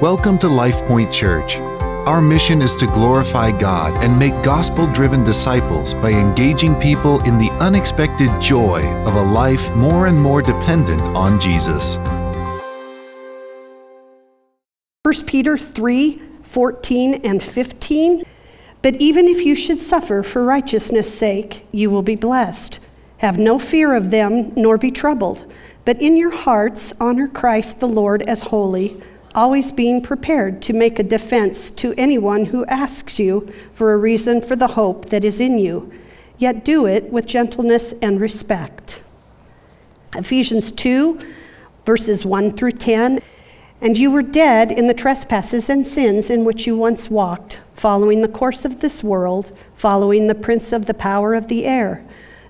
Welcome to LifePoint Church. Our mission is to glorify God and make gospel driven disciples by engaging people in the unexpected joy of a life more and more dependent on Jesus. 1 Peter 3 14 and 15. But even if you should suffer for righteousness' sake, you will be blessed. Have no fear of them, nor be troubled, but in your hearts honor Christ the Lord as holy always being prepared to make a defense to anyone who asks you for a reason for the hope that is in you, yet do it with gentleness and respect. Ephesians 2, verses 1 through 10. And you were dead in the trespasses and sins in which you once walked, following the course of this world, following the prince of the power of the air,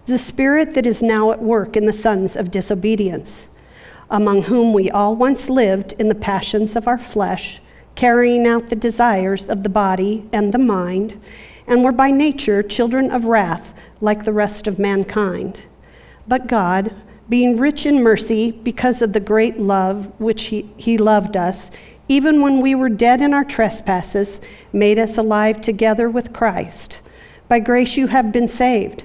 the spirit that is now at work in the sons of disobedience among whom we all once lived in the passions of our flesh, carrying out the desires of the body and the mind, and were by nature children of wrath like the rest of mankind. But God, being rich in mercy because of the great love which He, he loved us, even when we were dead in our trespasses, made us alive together with Christ. By grace you have been saved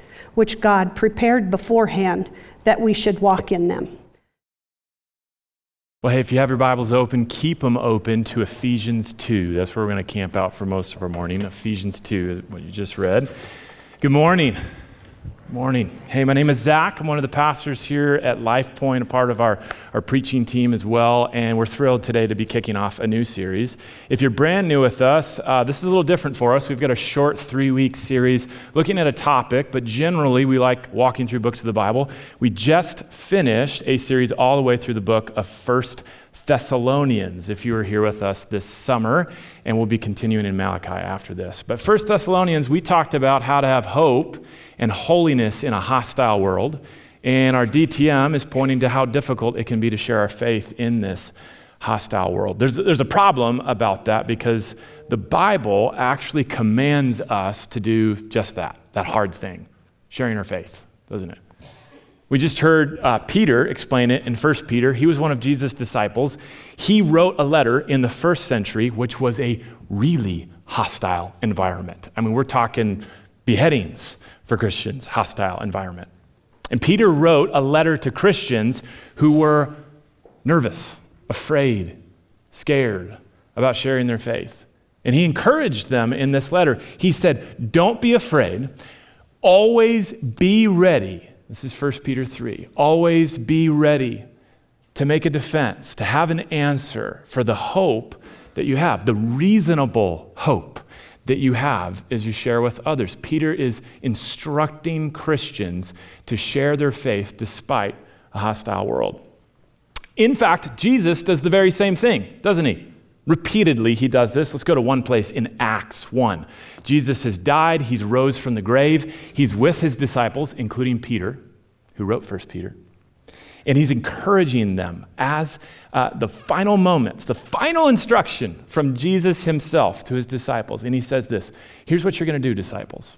which God prepared beforehand that we should walk in them. Well, hey, if you have your Bibles open, keep them open to Ephesians 2. That's where we're going to camp out for most of our morning. Ephesians 2, what you just read. Good morning. Morning. Hey, my name is Zack. I'm one of the pastors here at LifePoint, a part of our, our preaching team as well, and we're thrilled today to be kicking off a new series. If you're brand new with us, uh, this is a little different for us. We've got a short three week series looking at a topic, but generally we like walking through books of the Bible. We just finished a series all the way through the book of First Thessalonians, if you were here with us this summer, and we'll be continuing in Malachi after this. But First Thessalonians, we talked about how to have hope and holiness in a hostile world. And our DTM is pointing to how difficult it can be to share our faith in this hostile world. There's, there's a problem about that because the Bible actually commands us to do just that, that hard thing, sharing our faith, doesn't it? We just heard uh, Peter explain it in 1 Peter. He was one of Jesus' disciples. He wrote a letter in the first century, which was a really hostile environment. I mean, we're talking beheadings, for Christians, hostile environment. And Peter wrote a letter to Christians who were nervous, afraid, scared about sharing their faith. And he encouraged them in this letter. He said, Don't be afraid, always be ready. This is 1 Peter 3. Always be ready to make a defense, to have an answer for the hope that you have, the reasonable hope that you have as you share with others. Peter is instructing Christians to share their faith despite a hostile world. In fact, Jesus does the very same thing, doesn't he? Repeatedly, he does this. Let's go to one place in Acts 1. Jesus has died, he's rose from the grave, he's with his disciples, including Peter, who wrote 1 Peter. And he's encouraging them as uh, the final moments, the final instruction from Jesus himself to his disciples. And he says this Here's what you're going to do, disciples.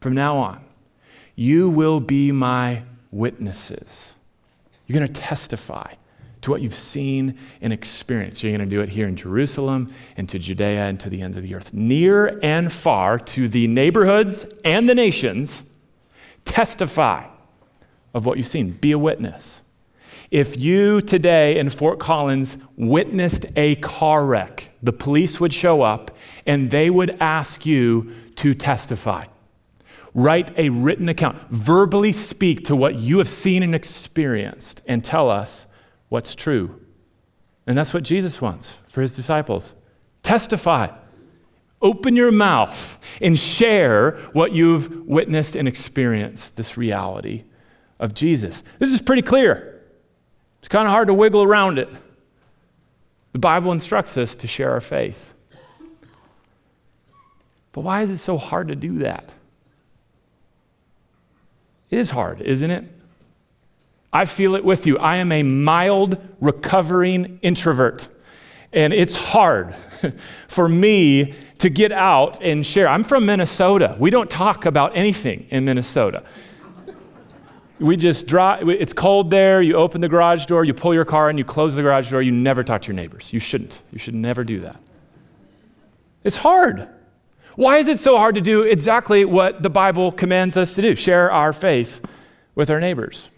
From now on, you will be my witnesses. You're going to testify to what you've seen and experienced. You're going to do it here in Jerusalem and to Judea and to the ends of the earth, near and far, to the neighborhoods and the nations. Testify of what you've seen. Be a witness. If you today in Fort Collins witnessed a car wreck, the police would show up and they would ask you to testify. Write a written account, verbally speak to what you have seen and experienced, and tell us what's true. And that's what Jesus wants for his disciples. Testify. Open your mouth and share what you've witnessed and experienced, this reality of Jesus. This is pretty clear. It's kind of hard to wiggle around it. The Bible instructs us to share our faith. But why is it so hard to do that? It is hard, isn't it? I feel it with you. I am a mild, recovering introvert. And it's hard for me to get out and share. I'm from Minnesota. We don't talk about anything in Minnesota. We just drive, it's cold there. You open the garage door, you pull your car and you close the garage door. You never talk to your neighbors. You shouldn't. You should never do that. It's hard. Why is it so hard to do exactly what the Bible commands us to do? Share our faith with our neighbors.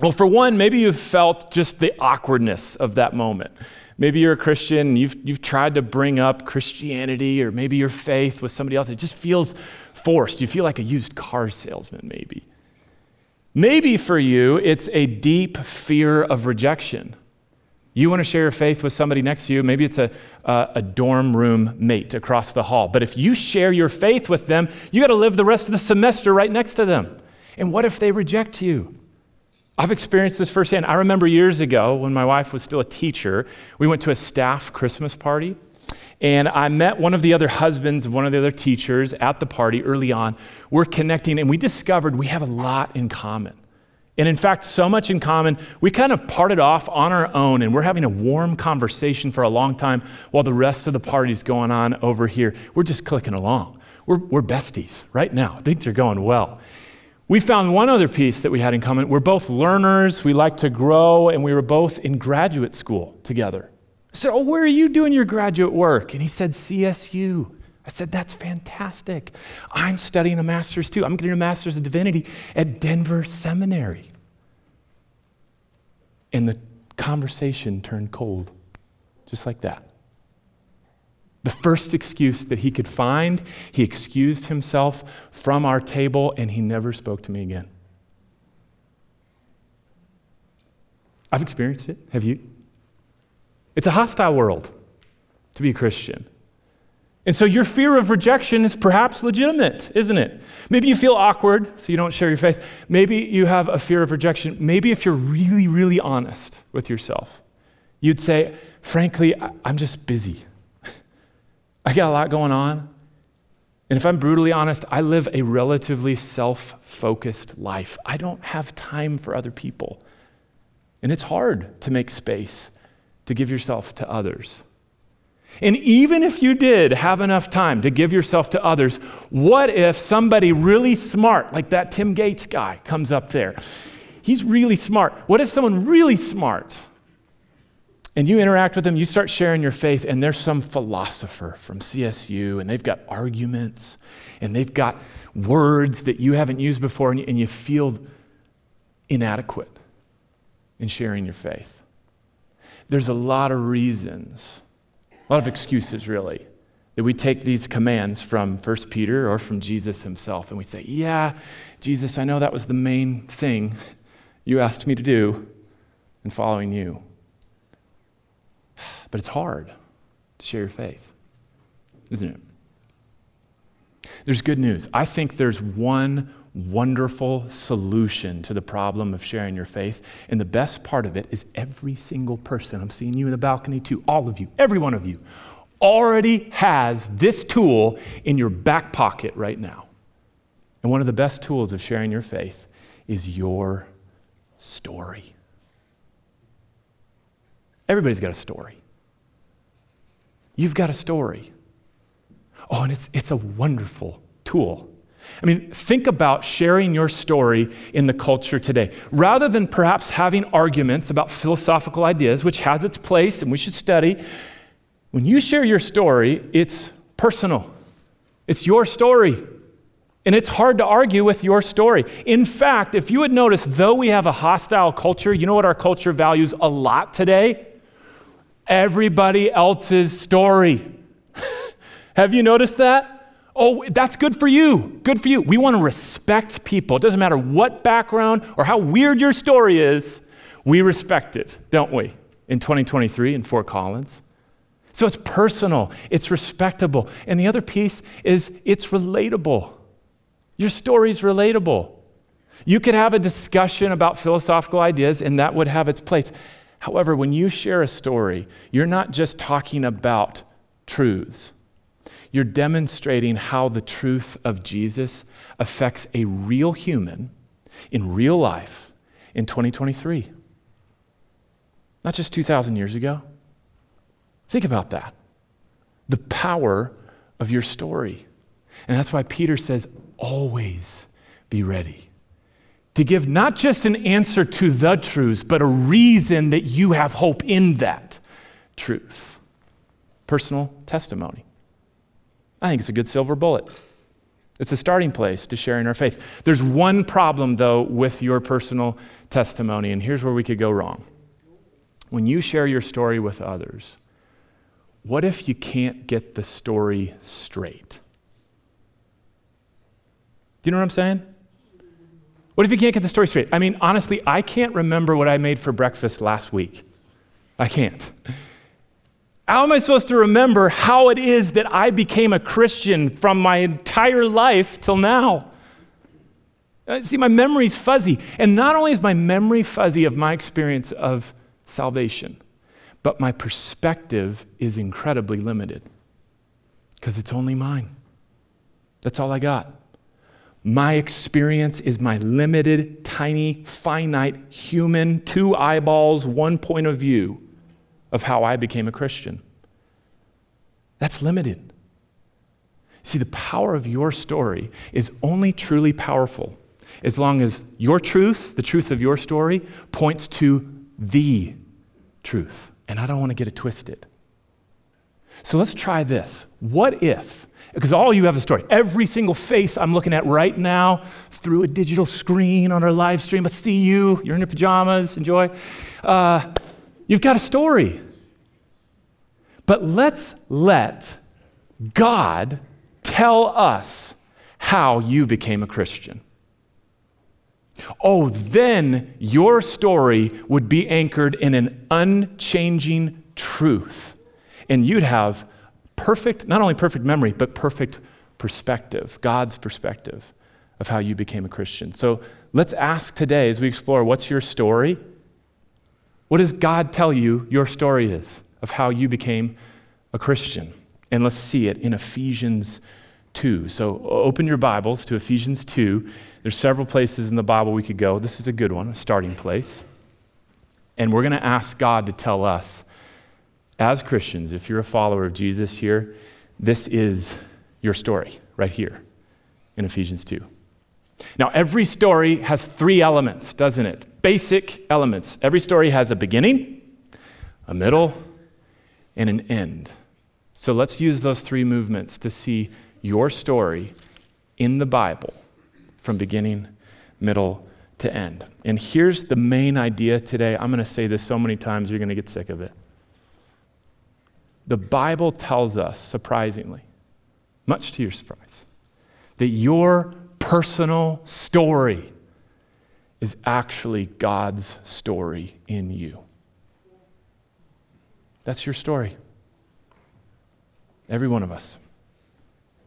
Well, for one, maybe you've felt just the awkwardness of that moment. Maybe you're a Christian and you've, you've tried to bring up Christianity or maybe your faith with somebody else. It just feels forced. You feel like a used car salesman, maybe. Maybe for you, it's a deep fear of rejection. You want to share your faith with somebody next to you. Maybe it's a, a, a dorm room mate across the hall. But if you share your faith with them, you got to live the rest of the semester right next to them. And what if they reject you? I've experienced this firsthand. I remember years ago when my wife was still a teacher, we went to a staff Christmas party. And I met one of the other husbands of one of the other teachers at the party early on. We're connecting, and we discovered we have a lot in common. And in fact, so much in common, we kind of parted off on our own, and we're having a warm conversation for a long time while the rest of the party's going on over here. We're just clicking along. We're, we're besties right now. Things are going well. We found one other piece that we had in common. We're both learners, we like to grow, and we were both in graduate school together. I said, Oh, where are you doing your graduate work? And he said, CSU. I said, That's fantastic. I'm studying a master's too. I'm getting a master's of divinity at Denver Seminary. And the conversation turned cold, just like that. The first excuse that he could find, he excused himself from our table and he never spoke to me again. I've experienced it. Have you? It's a hostile world to be a Christian. And so your fear of rejection is perhaps legitimate, isn't it? Maybe you feel awkward, so you don't share your faith. Maybe you have a fear of rejection. Maybe if you're really, really honest with yourself, you'd say, frankly, I'm just busy. I got a lot going on. And if I'm brutally honest, I live a relatively self focused life. I don't have time for other people. And it's hard to make space to give yourself to others. And even if you did have enough time to give yourself to others, what if somebody really smart, like that Tim Gates guy, comes up there? He's really smart. What if someone really smart and you interact with them, you start sharing your faith, and there's some philosopher from CSU, and they've got arguments, and they've got words that you haven't used before, and you, and you feel inadequate in sharing your faith? there's a lot of reasons, a lot of excuses, really, that we take these commands from 1 Peter or from Jesus himself and we say, Yeah, Jesus, I know that was the main thing you asked me to do in following you. But it's hard to share your faith, isn't it? There's good news. I think there's one wonderful solution to the problem of sharing your faith. And the best part of it is every single person, I'm seeing you in the balcony too, all of you, every one of you, already has this tool in your back pocket right now. And one of the best tools of sharing your faith is your story. Everybody's got a story. You've got a story. Oh, and it's, it's a wonderful tool I mean, think about sharing your story in the culture today. Rather than perhaps having arguments about philosophical ideas, which has its place and we should study, when you share your story, it's personal. It's your story. And it's hard to argue with your story. In fact, if you would notice, though we have a hostile culture, you know what our culture values a lot today? Everybody else's story. have you noticed that? Oh, that's good for you. Good for you. We want to respect people. It doesn't matter what background or how weird your story is, we respect it, don't we? In 2023 in Fort Collins. So it's personal, it's respectable. And the other piece is it's relatable. Your story's relatable. You could have a discussion about philosophical ideas, and that would have its place. However, when you share a story, you're not just talking about truths you're demonstrating how the truth of Jesus affects a real human in real life in 2023. Not just 2,000 years ago. Think about that. The power of your story. And that's why Peter says, always be ready to give not just an answer to the truths, but a reason that you have hope in that truth. Personal testimony. I think it's a good silver bullet. It's a starting place to sharing our faith. There's one problem, though, with your personal testimony, and here's where we could go wrong. When you share your story with others, what if you can't get the story straight? Do you know what I'm saying? What if you can't get the story straight? I mean, honestly, I can't remember what I made for breakfast last week. I can't. How am I supposed to remember how it is that I became a Christian from my entire life till now? Uh, see, my memory's fuzzy. And not only is my memory fuzzy of my experience of salvation, but my perspective is incredibly limited because it's only mine. That's all I got. My experience is my limited, tiny, finite, human, two eyeballs, one point of view of how I became a Christian. That's limited. See, the power of your story is only truly powerful as long as your truth, the truth of your story, points to the truth. And I don't want to get it twisted. So let's try this. What if, because all you have is a story, every single face I'm looking at right now through a digital screen on our live stream, I see you, you're in your pajamas, enjoy. Uh, you've got a story. But let's let God tell us how you became a Christian. Oh, then your story would be anchored in an unchanging truth. And you'd have perfect, not only perfect memory, but perfect perspective, God's perspective of how you became a Christian. So let's ask today as we explore what's your story? What does God tell you your story is of how you became a Christian? And let's see it in Ephesians 2. So open your Bibles to Ephesians 2. There's several places in the Bible we could go. This is a good one, a starting place. And we're going to ask God to tell us, as Christians, if you're a follower of Jesus here, this is your story right here in Ephesians 2. Now, every story has three elements, doesn't it? Basic elements. Every story has a beginning, a middle, and an end. So let's use those three movements to see your story in the Bible from beginning, middle, to end. And here's the main idea today. I'm going to say this so many times, you're going to get sick of it. The Bible tells us, surprisingly, much to your surprise, that your personal story is actually God's story in you. That's your story. Every one of us.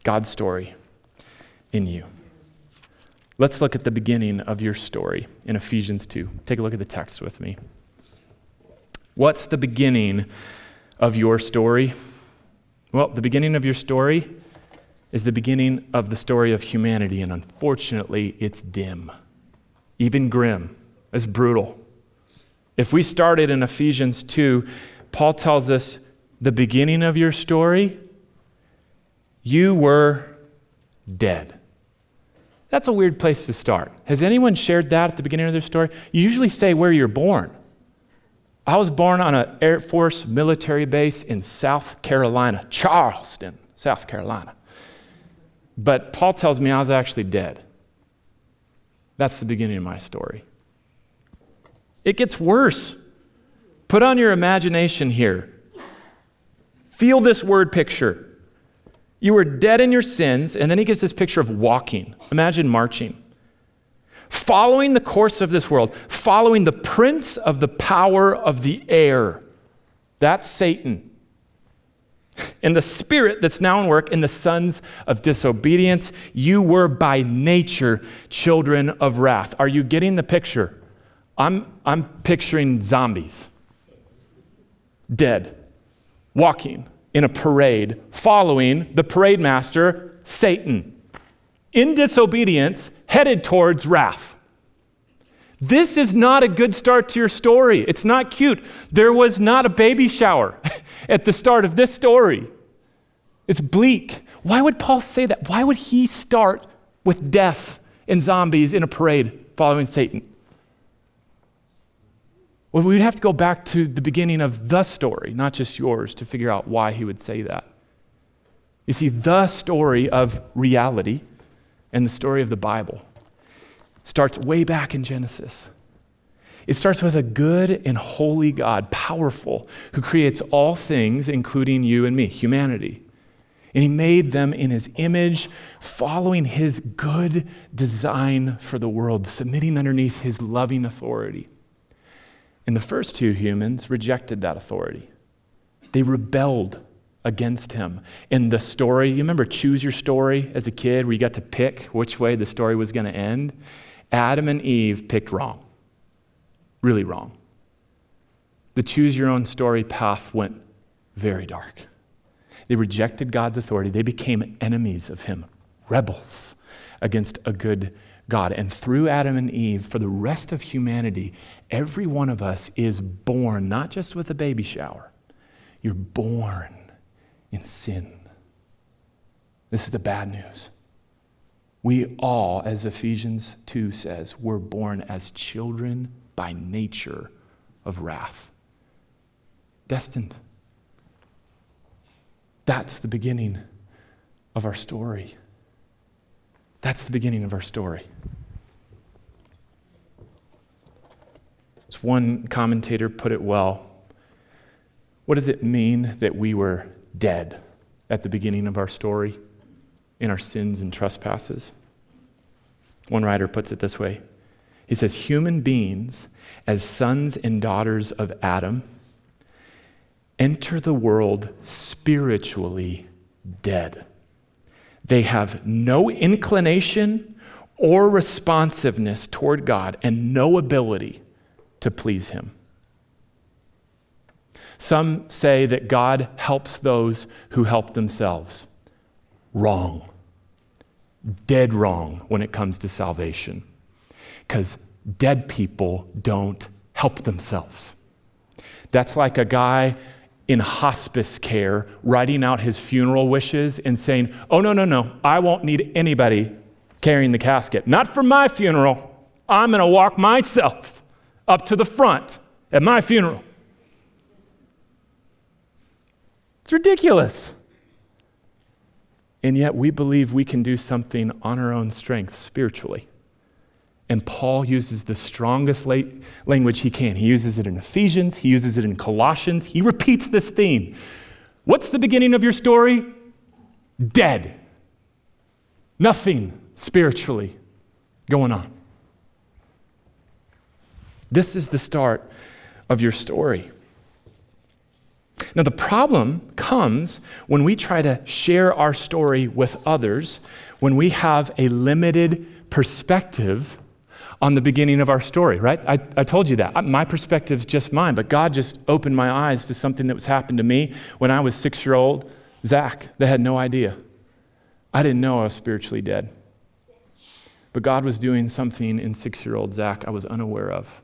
God's story in you. Let's look at the beginning of your story in Ephesians 2. Take a look at the text with me. What's the beginning of your story? Well, the beginning of your story is the beginning of the story of humanity, and unfortunately, it's dim, even grim, it's brutal. If we started in Ephesians 2, Paul tells us the beginning of your story, you were dead. That's a weird place to start. Has anyone shared that at the beginning of their story? You usually say where you're born. I was born on an Air Force military base in South Carolina, Charleston, South Carolina. But Paul tells me I was actually dead. That's the beginning of my story. It gets worse. Put on your imagination here. Feel this word picture. You were dead in your sins, and then he gives this picture of walking. Imagine marching. Following the course of this world, following the prince of the power of the air. That's Satan. And the spirit that's now in work in the sons of disobedience, you were by nature children of wrath. Are you getting the picture? I'm, I'm picturing zombies, dead, walking in a parade following the parade master, Satan, in disobedience, headed towards wrath. This is not a good start to your story. It's not cute. There was not a baby shower at the start of this story. It's bleak. Why would Paul say that? Why would he start with death and zombies in a parade following Satan? Well, we'd have to go back to the beginning of the story, not just yours, to figure out why he would say that. You see, the story of reality and the story of the Bible starts way back in Genesis. It starts with a good and holy God, powerful, who creates all things, including you and me, humanity. And he made them in his image, following his good design for the world, submitting underneath his loving authority. And the first two humans rejected that authority. They rebelled against him. In the story, you remember choose your story as a kid where you got to pick which way the story was going to end? Adam and Eve picked wrong. Really wrong. The choose your own story path went very dark. They rejected God's authority. They became enemies of him, rebels against a good God. And through Adam and Eve, for the rest of humanity, every one of us is born not just with a baby shower, you're born in sin. This is the bad news. We all, as Ephesians 2 says, were born as children by nature of wrath. Destined. That's the beginning of our story. That's the beginning of our story. As one commentator put it well, what does it mean that we were dead at the beginning of our story in our sins and trespasses? One writer puts it this way He says, Human beings, as sons and daughters of Adam, enter the world spiritually dead. They have no inclination or responsiveness toward God and no ability to please Him. Some say that God helps those who help themselves. Wrong. Dead wrong when it comes to salvation. Because dead people don't help themselves. That's like a guy in hospice care writing out his funeral wishes and saying, Oh, no, no, no, I won't need anybody carrying the casket. Not for my funeral. I'm going to walk myself up to the front at my funeral. It's ridiculous. And yet we believe we can do something on our own strength spiritually. And Paul uses the strongest language he can. He uses it in Ephesians, he uses it in Colossians. He repeats this theme. What's the beginning of your story? Dead. Nothing spiritually going on. This is the start of your story. Now, the problem comes when we try to share our story with others, when we have a limited perspective on the beginning of our story, right? I, I told you that. My perspective is just mine, but God just opened my eyes to something that was happened to me when I was six year old Zack that had no idea. I didn't know I was spiritually dead. But God was doing something in six year old Zack I was unaware of.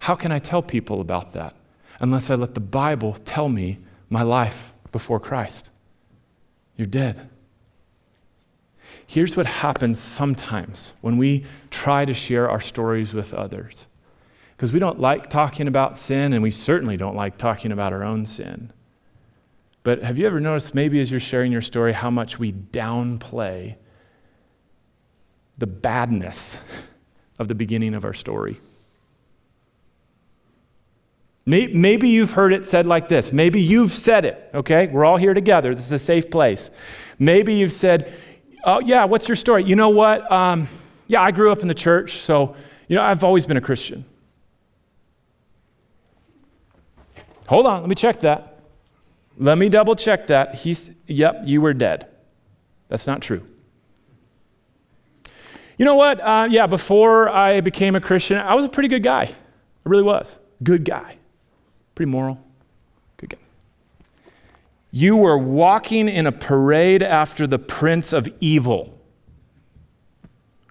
How can I tell people about that unless I let the Bible tell me my life before Christ? You're dead. Here's what happens sometimes when we try to share our stories with others. Because we don't like talking about sin, and we certainly don't like talking about our own sin. But have you ever noticed, maybe as you're sharing your story, how much we downplay the badness of the beginning of our story? Maybe you've heard it said like this. Maybe you've said it, okay? We're all here together. This is a safe place. Maybe you've said, Oh, yeah, what's your story? You know what? Um, yeah, I grew up in the church, so, you know, I've always been a Christian. Hold on, let me check that. Let me double check that. He's, yep, you were dead. That's not true. You know what? Uh, yeah, before I became a Christian, I was a pretty good guy. I really was. Good guy. Pretty moral. Good guy. You were walking in a parade after the prince of evil.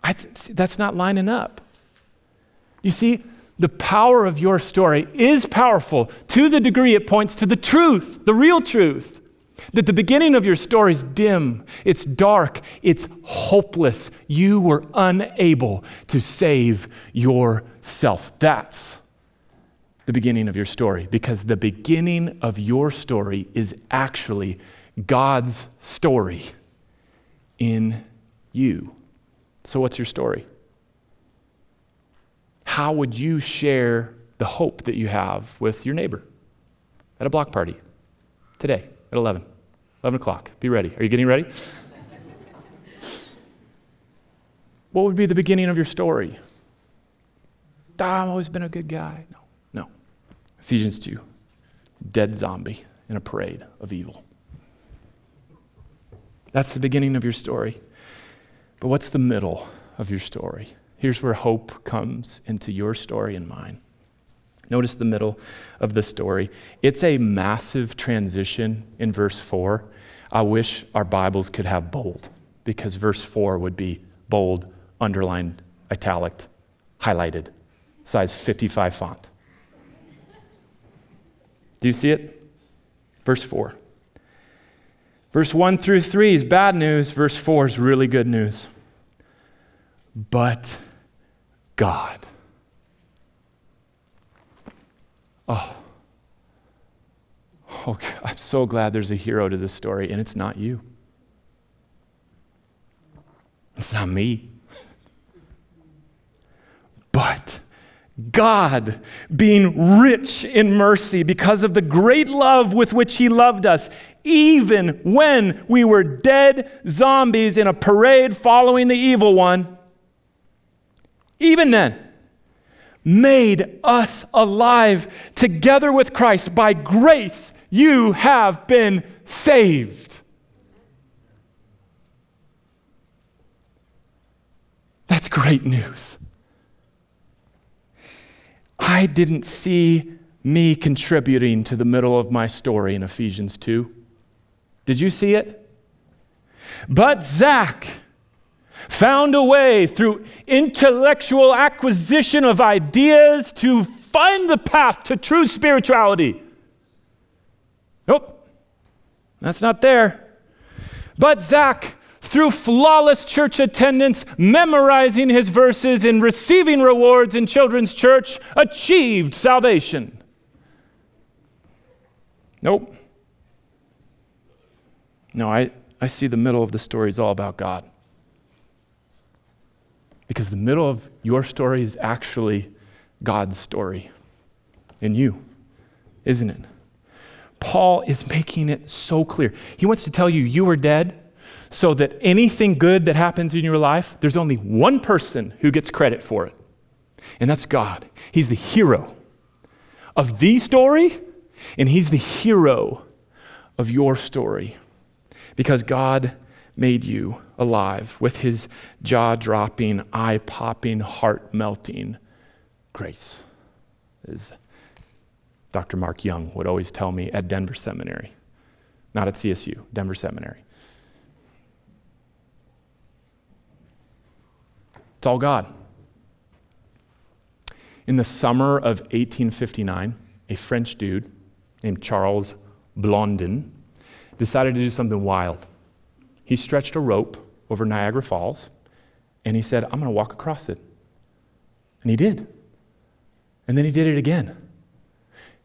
I, that's not lining up. You see, the power of your story is powerful to the degree it points to the truth, the real truth. That the beginning of your story is dim, it's dark, it's hopeless. You were unable to save yourself. That's the beginning of your story because the beginning of your story is actually God's story in you. So, what's your story? How would you share the hope that you have with your neighbor at a block party today at 11? 11 o'clock. Be ready. Are you getting ready? what would be the beginning of your story? Ah, I've always been a good guy. No. Ephesians 2 dead zombie in a parade of evil. That's the beginning of your story. But what's the middle of your story? Here's where hope comes into your story and mine. Notice the middle of the story. It's a massive transition in verse 4. I wish our Bibles could have bold because verse 4 would be bold, underlined, italic, highlighted, size 55 font. Do you see it? Verse 4. Verse 1 through 3 is bad news, verse 4 is really good news but God. Oh. Oh, I'm so glad there's a hero to this story, and it's not you. It's not me. But God, being rich in mercy because of the great love with which He loved us, even when we were dead zombies in a parade following the evil one, even then, made us alive together with Christ. By grace, you have been saved. That's great news. I didn't see me contributing to the middle of my story in Ephesians 2. Did you see it? But Zack, found a way through intellectual acquisition of ideas to find the path to true spirituality. Nope, that's not there. But Zack, through flawless church attendance, memorizing his verses, and receiving rewards in children's church, achieved salvation. Nope. No, I, I see the middle of the story is all about God. Because the middle of your story is actually God's story in you, isn't it? Paul is making it so clear. He wants to tell you you are dead so that anything good that happens in your life, there's only one person who gets credit for it, and that's God. He's the hero of the story, and He's the hero of your story because God made you alive with his jaw dropping, eye popping, heart melting grace. As Dr. Mark Young would always tell me at Denver Seminary, not at CSU, Denver Seminary. It's all God. In the summer of 1859, a French dude named Charles Blondin decided to do something wild. He stretched a rope over Niagara Falls and he said, I'm going to walk across it. And he did. And then he did it again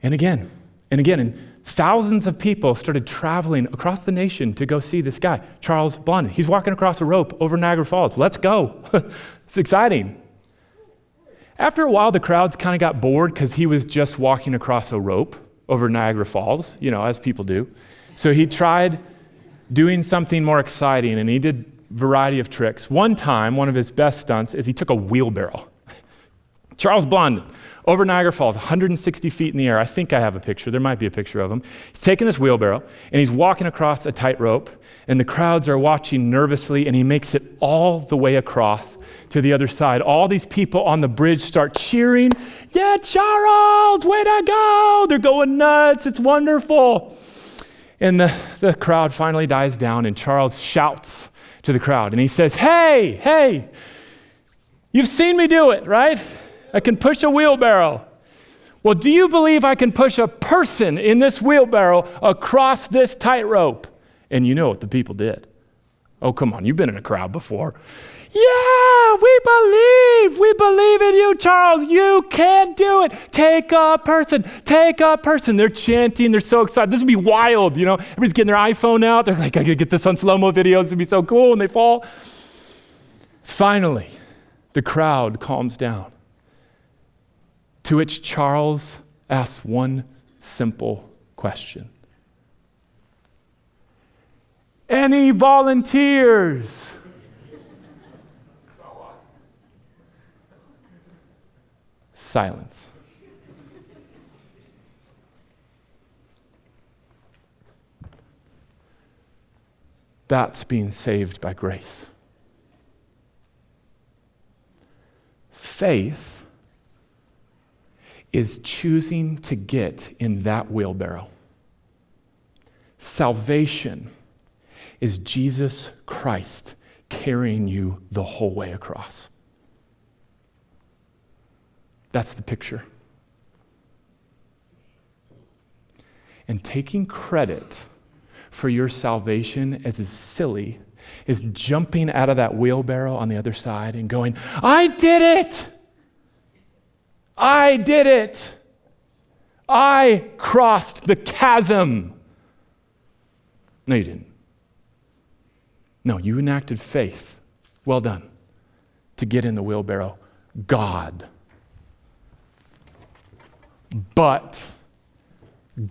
and again and again. And thousands of people started traveling across the nation to go see this guy, Charles Blondin. He's walking across a rope over Niagara Falls. Let's go. it's exciting. After a while, the crowds kind of got bored because he was just walking across a rope over Niagara Falls, you know, as people do. So he tried doing something more exciting, and he did a variety of tricks. One time, one of his best stunts is he took a wheelbarrow. Charles Blondin, over Niagara Falls, 160 feet in the air. I think I have a picture. There might be a picture of him. He's taking this wheelbarrow and he's walking across a tightrope, and the crowds are watching nervously, and he makes it all the way across to the other side. All these people on the bridge start cheering, Yeah, Charles, way to go! They're going nuts. It's wonderful. And the, the crowd finally dies down, and Charles shouts to the crowd, and he says, Hey, hey, you've seen me do it, right? I can push a wheelbarrow. Well, do you believe I can push a person in this wheelbarrow across this tightrope? And you know what the people did. Oh, come on, you've been in a crowd before. Yeah, we believe. We believe in you, Charles. You can do it. Take a person. Take a person. They're chanting. They're so excited. This would be wild. You know, everybody's getting their iPhone out. They're like, I gotta get this on slow mo video. This would be so cool. And they fall. Finally, the crowd calms down. To which Charles asks one simple question Any volunteers? Silence. That's being saved by grace. Faith is choosing to get in that wheelbarrow. Salvation is Jesus Christ carrying you the whole way across. That's the picture. And taking credit for your salvation as is silly is jumping out of that wheelbarrow on the other side and going, I did it! I did it! I crossed the chasm. No, you didn't. No, you enacted faith. Well done. To get in the wheelbarrow. God but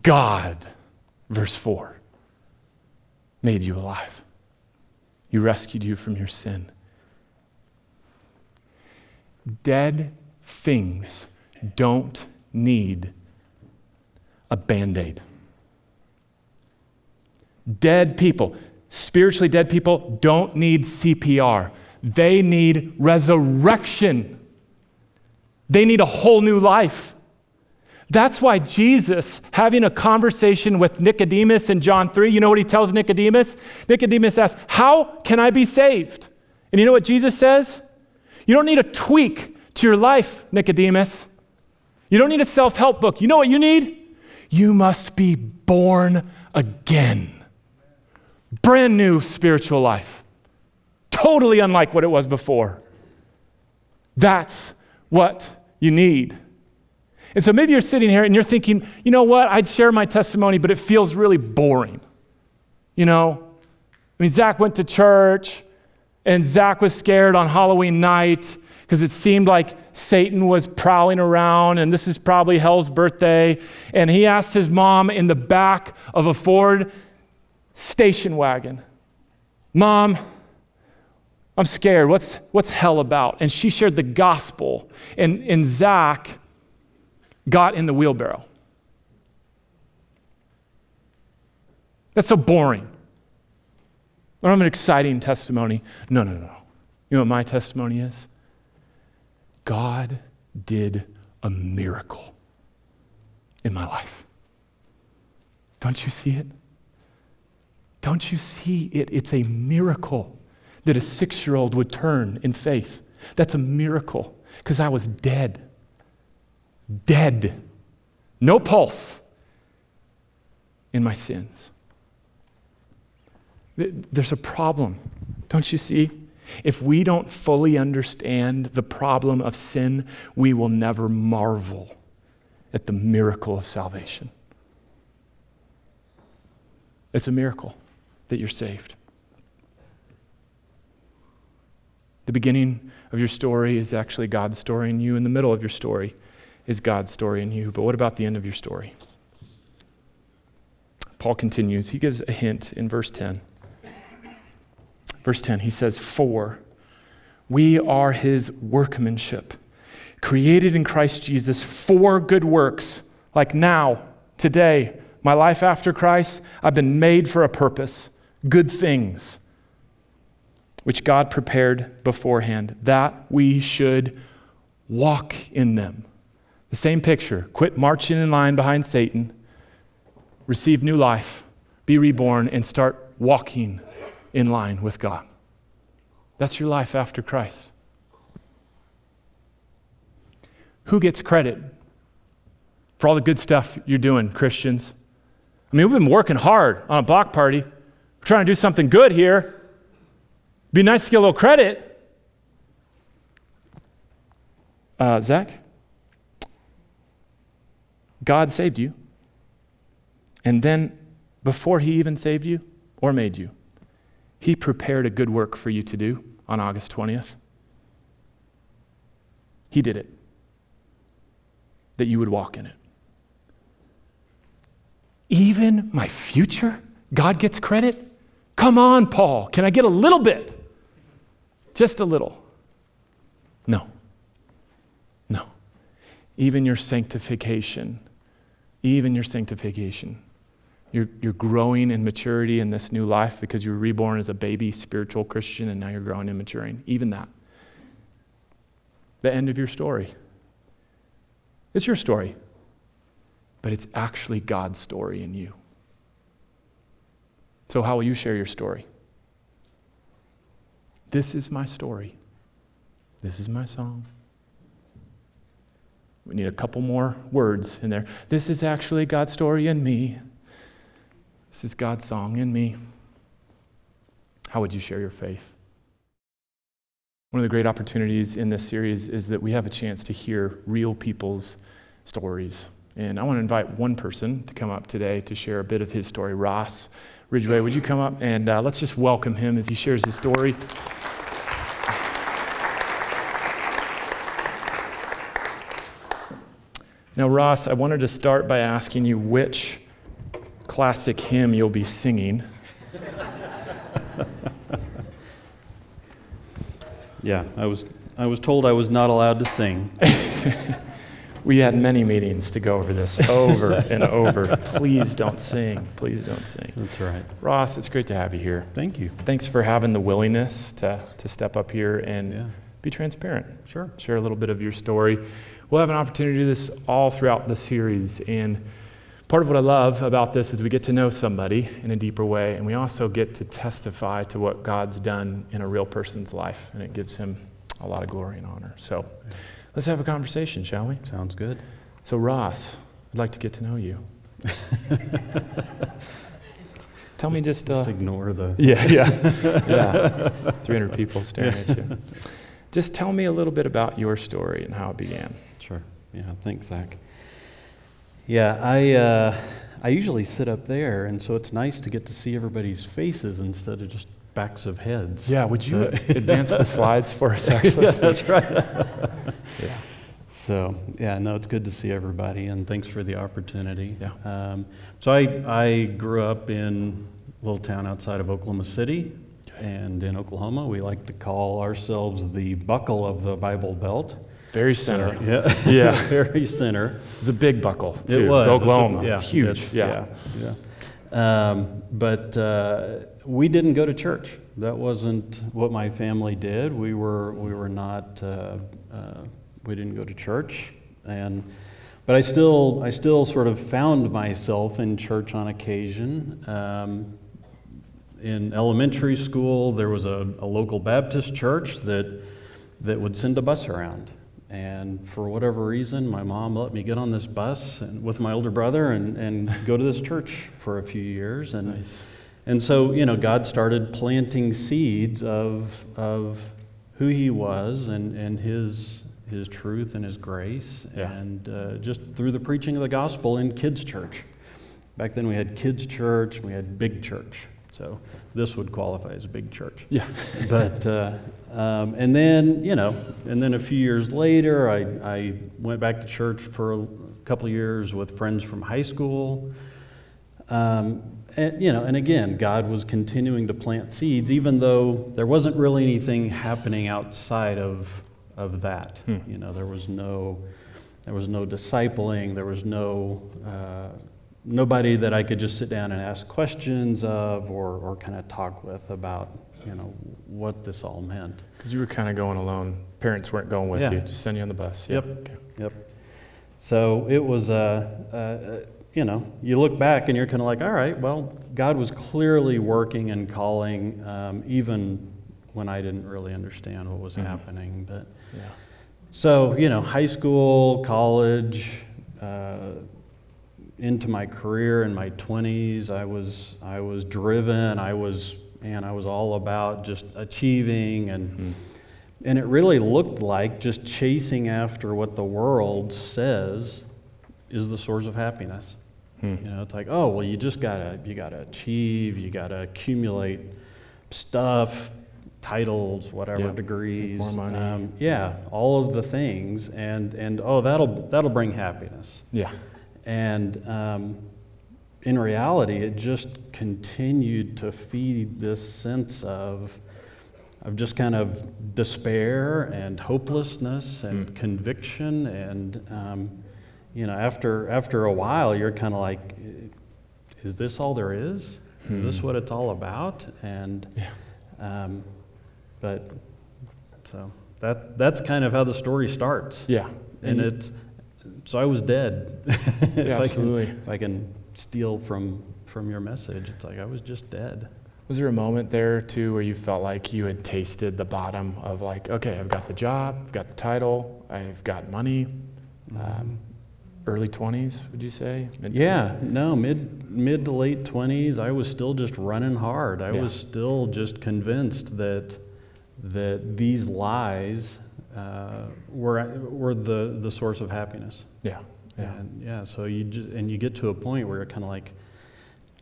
God, verse 4, made you alive. He rescued you from your sin. Dead things don't need a band aid. Dead people, spiritually dead people, don't need CPR. They need resurrection. They need a whole new life. That's why Jesus, having a conversation with Nicodemus in John 3, you know what he tells Nicodemus? Nicodemus asks, How can I be saved? And you know what Jesus says? You don't need a tweak to your life, Nicodemus. You don't need a self help book. You know what you need? You must be born again. Brand new spiritual life. Totally unlike what it was before. That's what you need. And so maybe you're sitting here and you're thinking, you know what, I'd share my testimony, but it feels really boring. You know? I mean, Zack went to church and Zack was scared on Halloween night because it seemed like Satan was prowling around and this is probably hell's birthday. And he asked his mom in the back of a Ford station wagon, Mom, I'm scared. What's, what's hell about? And she shared the gospel. And, and Zack, got in the wheelbarrow. That's so boring. I don't have an exciting testimony. No, no, no. You know what my testimony is? God did a miracle in my life. Don't you see it? Don't you see it? It's a miracle that a six year old would turn in faith. That's a miracle because I was dead dead, no pulse in my sins. There's a problem, don't you see? If we don't fully understand the problem of sin, we will never marvel at the miracle of salvation. It's a miracle that you're saved. The beginning of your story is actually God's story, and you in the middle of your story is God's story in you. But what about the end of your story? Paul continues. He gives a hint in verse 10. Verse 10, he says, For we are his workmanship, created in Christ Jesus for good works, like now, today, my life after Christ, I've been made for a purpose, good things, which God prepared beforehand, that we should walk in them. The same picture. Quit marching in line behind Satan. Receive new life. be reborn, and start walking in line with God. That's your life after Christ. Who gets credit for all the good stuff you're doing, Christians? I mean, we've been working hard on a block party. We're trying to do something good here. Be nice to get a little credit. Uh, Zack, God saved you. And then, before He even saved you or made you, He prepared a good work for you to do on August 20th. He did it, that you would walk in it. Even my future, God gets credit? Come on, Paul. Can I get a little bit? Just a little. No. No. Even your sanctification, even your sanctification, you're, you're growing in maturity in this new life because you were reborn as a baby spiritual Christian and now you're growing and maturing. Even that. The end of your story. It's your story, but it's actually God's story in you. So, how will you share your story? This is my story. This is my song. We need a couple more words in there. This is actually God's story in me. This is God's song in me. How would you share your faith? One of the great opportunities in this series is that we have a chance to hear real people's stories. And I want to invite one person to come up today to share a bit of his story. Ross Ridgway, would you come up and uh, let's just welcome him as he shares his story. Now, Ross, I wanted to start by asking you which classic hymn you'll be singing. Yeah, I was, I was told I was not allowed to sing. We had many meetings to go over this over and over. Please don't sing. Please don't sing. That's right. Ross, it's great to have you here. Thank you. Thanks for having the willingness to, to step up here and Yeah. be transparent. Sure. Share a little bit of your story. We'll have an opportunity to do this all throughout the series. And part of what I love about this is we get to know somebody in a deeper way, and we also get to testify to what God's done in a real person's life, and it gives him a lot of glory and honor. So let's have a conversation, shall we? Sounds good. So, Ross, I'd like to get to know you. Tell me just. Uh, ignore the. yeah, yeah, yeah. 300 people staring at you. Just tell me a little bit about your story and how it began. Sure. Yeah, thanks, Zack. Yeah, I, uh, I usually sit up there, and so it's nice to get to see everybody's faces instead of just backs of heads. Yeah, would you So- advance the slides for us, actually? That's right. Yeah. So, yeah, no, it's good to see everybody, and thanks for the opportunity. Yeah. Um, so, I, I grew up in a little town outside of Oklahoma City, and in Oklahoma, we like to call ourselves the buckle of the Bible Belt. Very center. yeah, Yeah. very center. It's a big buckle, too. It was It's Oklahoma. It's a- yeah, Huge. Yeah. yeah. yeah. Um, but uh, we didn't go to church. That wasn't what my family did. We were we were not. Uh, uh, we didn't go to church, and but I still I still sort of found myself in church on occasion. Um, in elementary school, there was a, a local Baptist church that that would send a bus around. And for whatever reason, my mom let me get on this bus and, with my older brother and, and go to this church for a few years. And, Nice. and so, you know, God started planting seeds of, of who He was and, and His, His truth and His grace. Yeah. And uh, just through the preaching of the gospel in kids' church. Back then we had kids' church, we had big church. So this would qualify as a big church Yeah. but uh, um, and then you know and then a few years later I, I went back to church for a couple years with friends from high school um, and you know and again god was continuing to plant seeds even though there wasn't really anything happening outside of of that Hmm. you know there was no there was no discipling there was no uh, nobody that I could just sit down and ask questions of or, or kind of talk with about, you know, what this all meant. Because you were kind of going alone. Parents weren't going with Yeah. you, just send you on the bus. Yeah. Yep. Okay. Yep. So it was, uh, uh, you know, you look back and you're kind of like, all right, well, God was clearly working and calling, um, even when I didn't really understand what was Mhm. happening. But Yeah. so, you know, high school, college, uh, into my career in my 20s, I was, I was driven. I was, and I was all about just achieving. And, Mm. and it really looked like just chasing after what the world says is the source of happiness. Hmm. You know, it's like, oh, well, you just gotta, you gotta achieve, you gotta accumulate stuff, titles, whatever, Yeah, degrees, more money. Um, yeah, all of the things, and and oh, that'll that'll bring happiness. Yeah. And um, in reality, it just continued to feed this sense of of just kind of despair and hopelessness and Mm. conviction and um, you know after after a while you're kind of like is this all there is is this Hmm. what it's all about and Yeah. um, but so that that's kind of how the story starts Yeah. and you- it's so I was dead. if Yeah, I absolutely. can, if I can steal from from your message, it's like I was just dead. Was there a moment there too where you felt like you had tasted the bottom of like, okay, I've got the job, I've got the title, I've got money? Um, early 20s, would you say? Mid- Yeah, no, mid mid to late twenties, I was still just running hard. I Yeah. was still just convinced that that these lies uh, were were the the source of happiness. Yeah. Yeah. And yeah, so you just, and you get to a point where you're kind of like,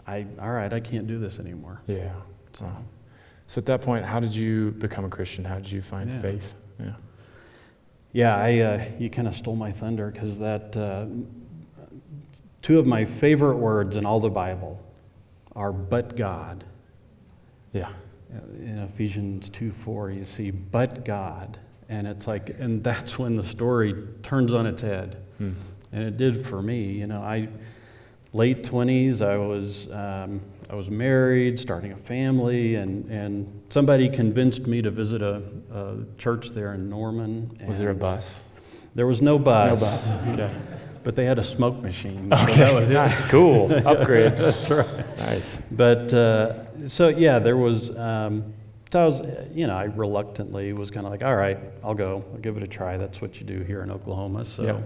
I all right, I can't do this anymore. Yeah. So, so at that point, how did you become a Christian? How did you find Yeah. faith? Yeah. Yeah, I, uh, you kind of stole my thunder because that uh, two of my favorite words in all the Bible are "but God." Yeah. In Ephesians two four, you see "but God," and it's like, and that's when the story turns on its head, Hmm. and it did for me. You know, I late twenties, I was um, I was married, starting a family, and and somebody convinced me to visit a, a church there in Norman. Was there a bus? There was no bus. No bus. Okay. But they had a smoke machine. so Okay. that was it. cool. Upgrade. That's right. Nice. But uh, so yeah, there was. Um, so I was, you know, I reluctantly was kind of like, all right, I'll go. I'll give it a try. That's what you do here in Oklahoma. So Yeah.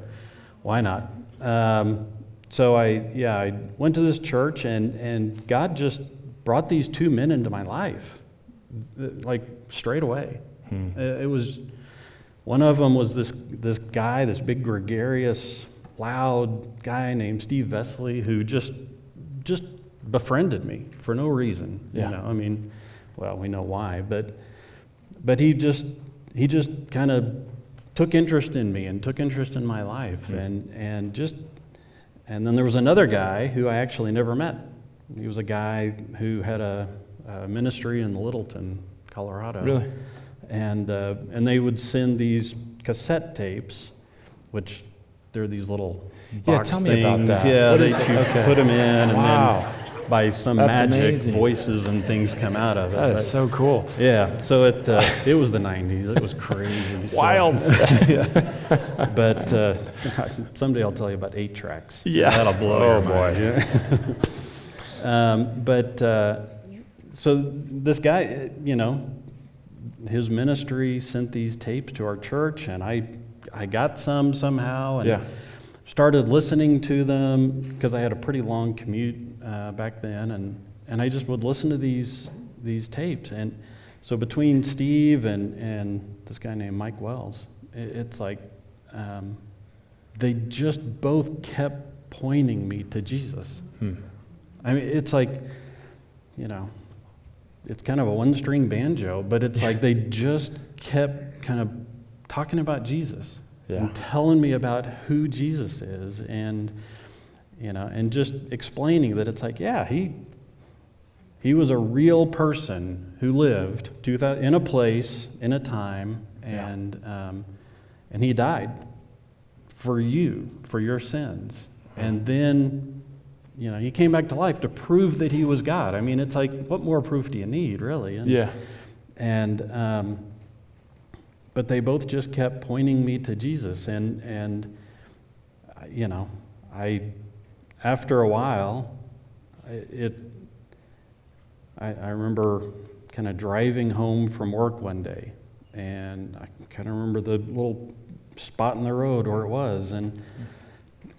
why not? Um, so I, yeah, I went to this church, and and God just brought these two men into my life, uh, like straight away. Hmm. Uh, It was one of them was this this guy, this big gregarious, loud guy named Steve Vesley, who just just befriended me for no reason. Yeah. You know, I mean, well, we know why, but but he just he just kind of took interest in me and took interest in my life, Hmm. and and just and then there was another guy who I actually never met. He was a guy who had a, a ministry in Littleton, Colorado. Really? And, uh, and they would send these cassette tapes, which they're these little Yeah, box tell me about things. that. Yeah, they you Okay. put them in, and Wow. then by some That's magic, amazing. voices and things come out of it. That But- so cool. yeah, so it uh, it was the '90s. It was crazy. Wild. but uh, someday I'll tell you about eight tracks. Yeah. that'll blow Oh, your boy. mind. um, but uh, so this guy, you know, his ministry sent these tapes to our church, and I I got some somehow, and Yeah. started listening to them because I had a pretty long commute uh, back then, and and I just would listen to these these tapes, and so between Steve and and this guy named Mike Wells, it, it's like um, they just both kept pointing me to Jesus. Hmm. I mean, it's like, you know, it's kind of a one string banjo, but it's like they just kept kind of talking about Jesus Yeah. and telling me about who Jesus is and, you know, and just explaining that it's like, yeah, he, he was a real person who lived 2000, in a place, in a time, Yeah. and, um, and he died for you, for your sins. And then, you know, he came back to life to prove that he was God. I mean, it's like, what more proof do you need, really? And, Yeah. And, um, but they both just kept pointing me to Jesus. And, and you know, I, after a while, it, I, I remember kind of driving home from work one day, and I kind of remember the little spot in the road where it was, and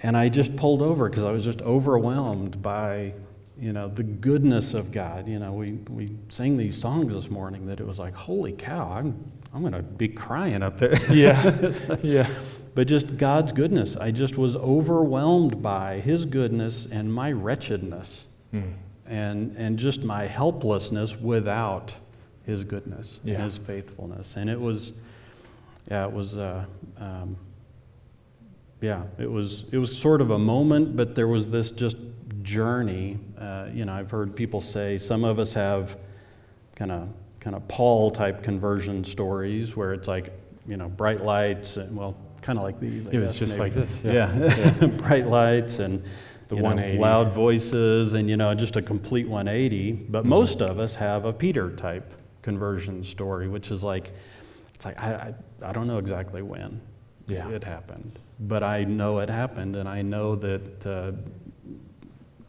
and I just pulled over because I was just overwhelmed by you know the goodness of God. You know, we we sang these songs this morning that it was like, holy cow, I'm I'm gonna be crying up there. Yeah, yeah. But just God's goodness. I just was overwhelmed by His goodness and my wretchedness Mm. and, and just my helplessness without His goodness Yeah. and His faithfulness. And it was, yeah, it was, uh, um, yeah, it was, it was sort of a moment, but there was this just journey. Uh, you know, I've heard people say some of us have kind of kind of Paul type conversion stories where it's like, you know, bright lights and well, kind of like these. I It was guess, just maybe. like this, Yeah, yeah. bright lights and The you know, loud voices and you know just a complete 180. But Mm-hmm. most of us have a Peter type conversion story, which is like, it's like I I, I don't know exactly when Yeah. it happened, but I know it happened, and I know that. Uh,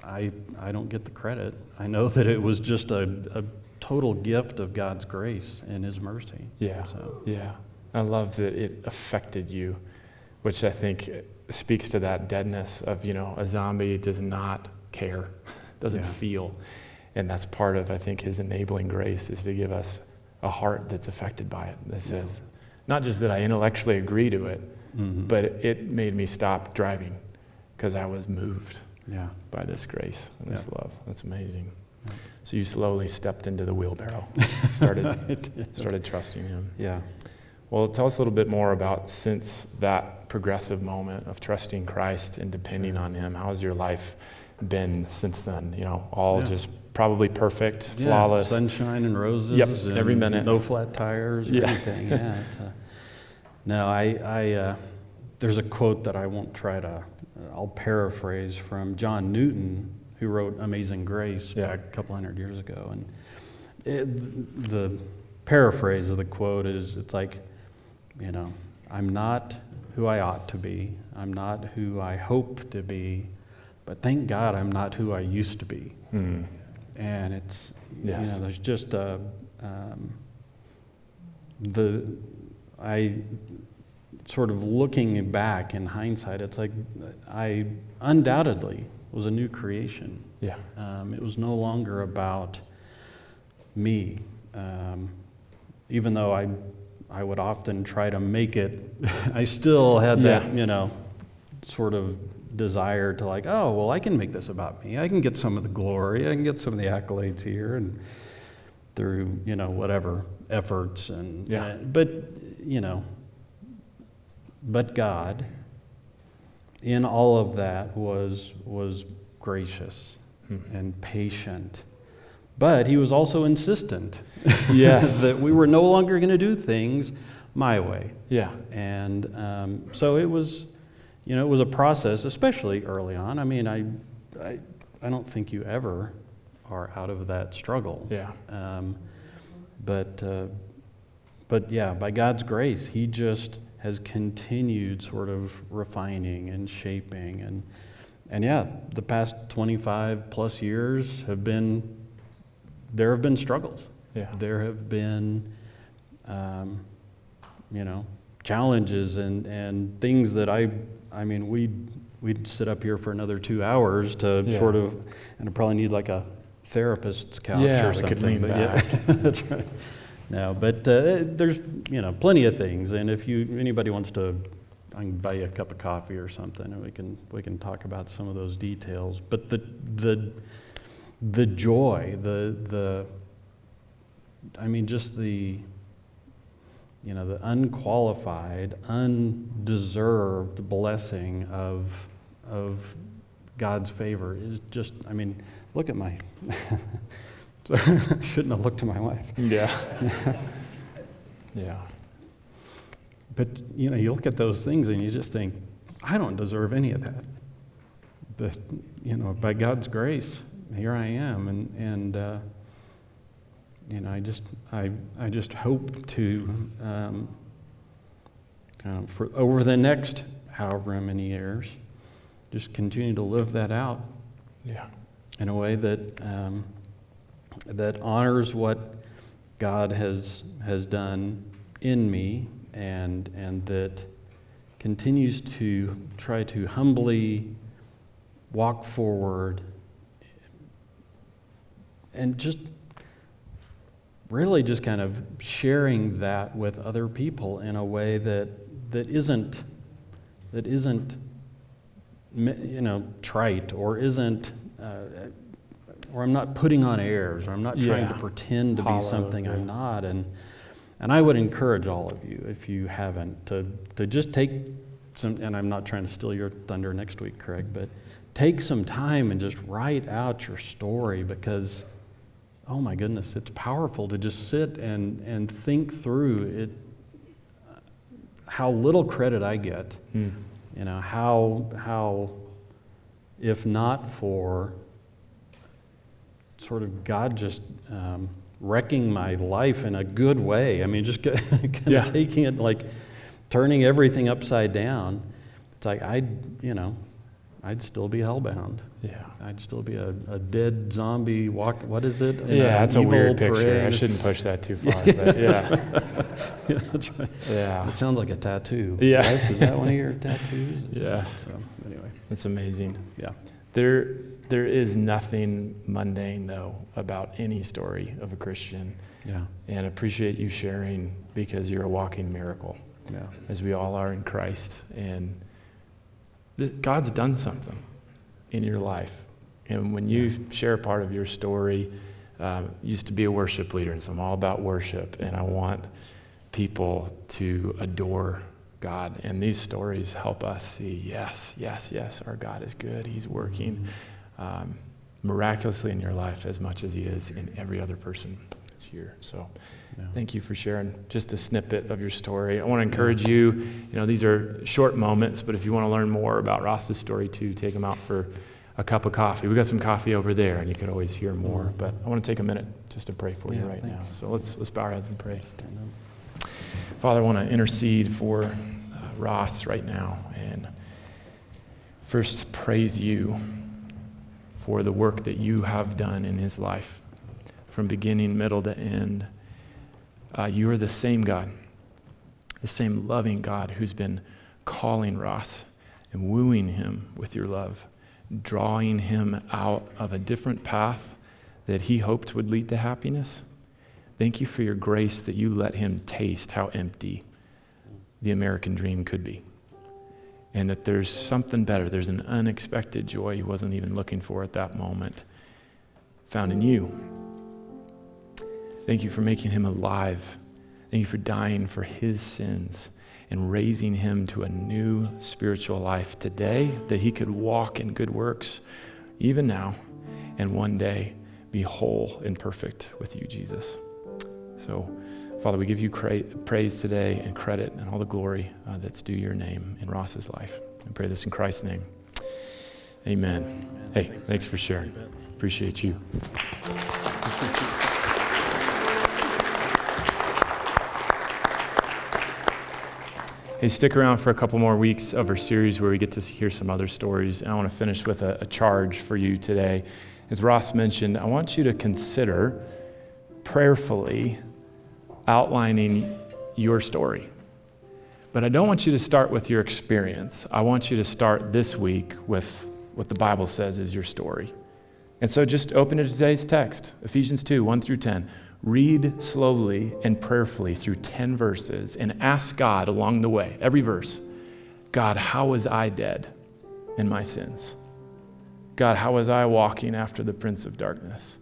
I, I don't get the credit. I know that it was just a, a total gift of God's grace and His mercy. Yeah. So, Yeah. I love that it affected you, which I think speaks to that deadness of, you know, a zombie does not care, doesn't Yeah. feel. And that's part of, I think, his enabling grace is to give us a heart that's affected by it. That says, not just that I intellectually agree to it, mhm. but it made me stop driving because I was moved yeah. by this grace and this Yeah. love. That's amazing. Yeah. So you slowly stepped into the wheelbarrow, started, started trusting him. Yeah. Well, tell us a little bit more about since that progressive moment of trusting Christ and depending Sure. on Him. How has your life been since then? You know, all Yeah. just probably perfect, Yeah, flawless. sunshine and roses. Yep, and every minute. No flat tires or Yeah. anything. Yeah. uh, no, I, I uh, there's a quote that I won't try to, uh, I'll paraphrase from John Newton, who wrote Amazing Grace Yeah. back a couple hundred years ago. And it, the paraphrase of the quote is it's like, you know, I'm not who I ought to be, I'm not who I hope to be, but thank God I'm not who I used to be Mm. and it's Yes. you know there's just a um, the I sort of looking back in hindsight it's like I undoubtedly was a new creation Yeah. um, it was no longer about me um, even though I I would often try to make it I still had that Yeah. you know sort of desire to like oh well I can make this about me I can get some of the glory I can get some of the accolades here and through you know whatever efforts and Yeah. uh, but you know but God in all of that was was gracious Hmm. and patient but he was also insistent Yes. that we were no longer going to do things my way Yeah. and um, so it was, you know, it was a process, especially early on. I mean, I, I, I don't think you ever are out of that struggle. Yeah. Um, but, uh, but yeah, by God's grace, He just has continued sort of refining and shaping. And, and yeah, the past 25 plus years have been, there have been struggles. Yeah. There have been, um, you know, challenges and, and things that I, I mean, we'd, we'd sit up here for another two hours to Yeah. sort of, and I probably need like a therapist's couch Yeah, or something. could lean but yeah, back. that's right. No, but uh, there's, you know, plenty of things. And if you, anybody wants to, I can buy you a cup of coffee or something and we can, we can talk about some of those details. But the, the, the joy, the, the, I mean, just the, you know, the unqualified, undeserved blessing of, of God's favor is just, I mean, look at my, I shouldn't have looked to my wife. Yeah. yeah. But, you know, you look at those things and you just think, I don't deserve any of that. But, you know, by God's grace, here I am. And, and uh, you know, I just, I, I just hope to, um, kind of for, over the next however many years, just continue to live that out Yeah. in a way that um, that honors what God has has done in me, and and that continues to try to humbly walk forward and just really just kind of sharing that with other people in a way that that isn't that isn't you know trite or isn't uh, or I'm not putting on airs or I'm not trying Yeah. to pretend to Hollow, be something yeah. I'm not and and I would encourage all of you if you haven't to to just take some and I'm not trying to steal your thunder next week Craig but take some time and just write out your story because oh my goodness, it's powerful to just sit and, and think through it, how little credit I get. Hmm. You know, how, how, if not for sort of God just um, wrecking my life in a good way, I mean, just kind of Yeah. taking it like turning everything upside down, it's like I'd, you know, I'd still be hellbound. Yeah. I'd still be a, a dead zombie walk. What is it? In Yeah, that's a weird picture. parade? I shouldn't push that too far, but yeah. Yeah, that's right. Yeah. It sounds like a tattoo. Yeah. Yes, is that one of your tattoos? Yeah. So anyway, That's amazing. yeah. There, there is nothing mundane, though, about any story of a Christian. Yeah. And I appreciate you sharing because you're a walking miracle, Yeah. as we all are in Christ. And this, God's done something in your life. And when you share part of your story, um, used to be a worship leader, and so I'm all about worship, and I want people to adore God. And these stories help us see yes, yes, yes, our God is good. He's working um, miraculously in your life as much as He is in every other person that's here. So Yeah. thank you for sharing just a snippet of your story. I want to encourage you, you know, these are short moments, but if you want to learn more about Ross's story too, take him out for a cup of coffee. We got some coffee over there, and you could always hear more. But I want to take a minute just to pray for you Yeah, right now. So let's let's bow our heads and pray. Father, I want to intercede for uh, Ross right now and first praise you for the work that you have done in his life from beginning, middle to end. Uh, you are the same God, the same loving God who's been calling Ross and wooing him with your love, drawing him out of a different path that he hoped would lead to happiness. Thank you for your grace that you let him taste how empty the American dream could be. And that there's something better. There's an unexpected joy he wasn't even looking for at that moment, found in you. Thank you for making him alive. Thank you for dying for his sins and raising him to a new spiritual life today that he could walk in good works, even now, and one day be whole and perfect with you, Jesus. So, Father, we give you cra- praise today and credit and all the glory uh, that's due your name in Ross's life. I pray this in Christ's name. Amen. Hey, thanks for sharing. Appreciate you. Hey, stick around for a couple more weeks of our series where we get to hear some other stories. And I want to finish with a, a charge for you today. As Ross mentioned, I want you to consider prayerfully outlining your story. But I don't want you to start with your experience. I want you to start this week with what the Bible says is your story. And so just open to today's text, Ephesians 2 1 through 10. Read slowly and prayerfully through 10 verses and ask God along the way, every verse, God, how was I dead in my sins? God, how was I walking after the prince of darkness?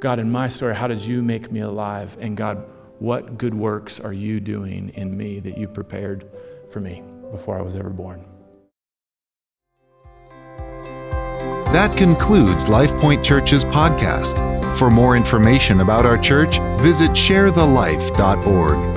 God, in my story, how did you make me alive? And God, what good works are you doing in me that you prepared for me before I was ever born? That concludes LifePoint Church's podcast. For more information about our church, visit sharethelife.org.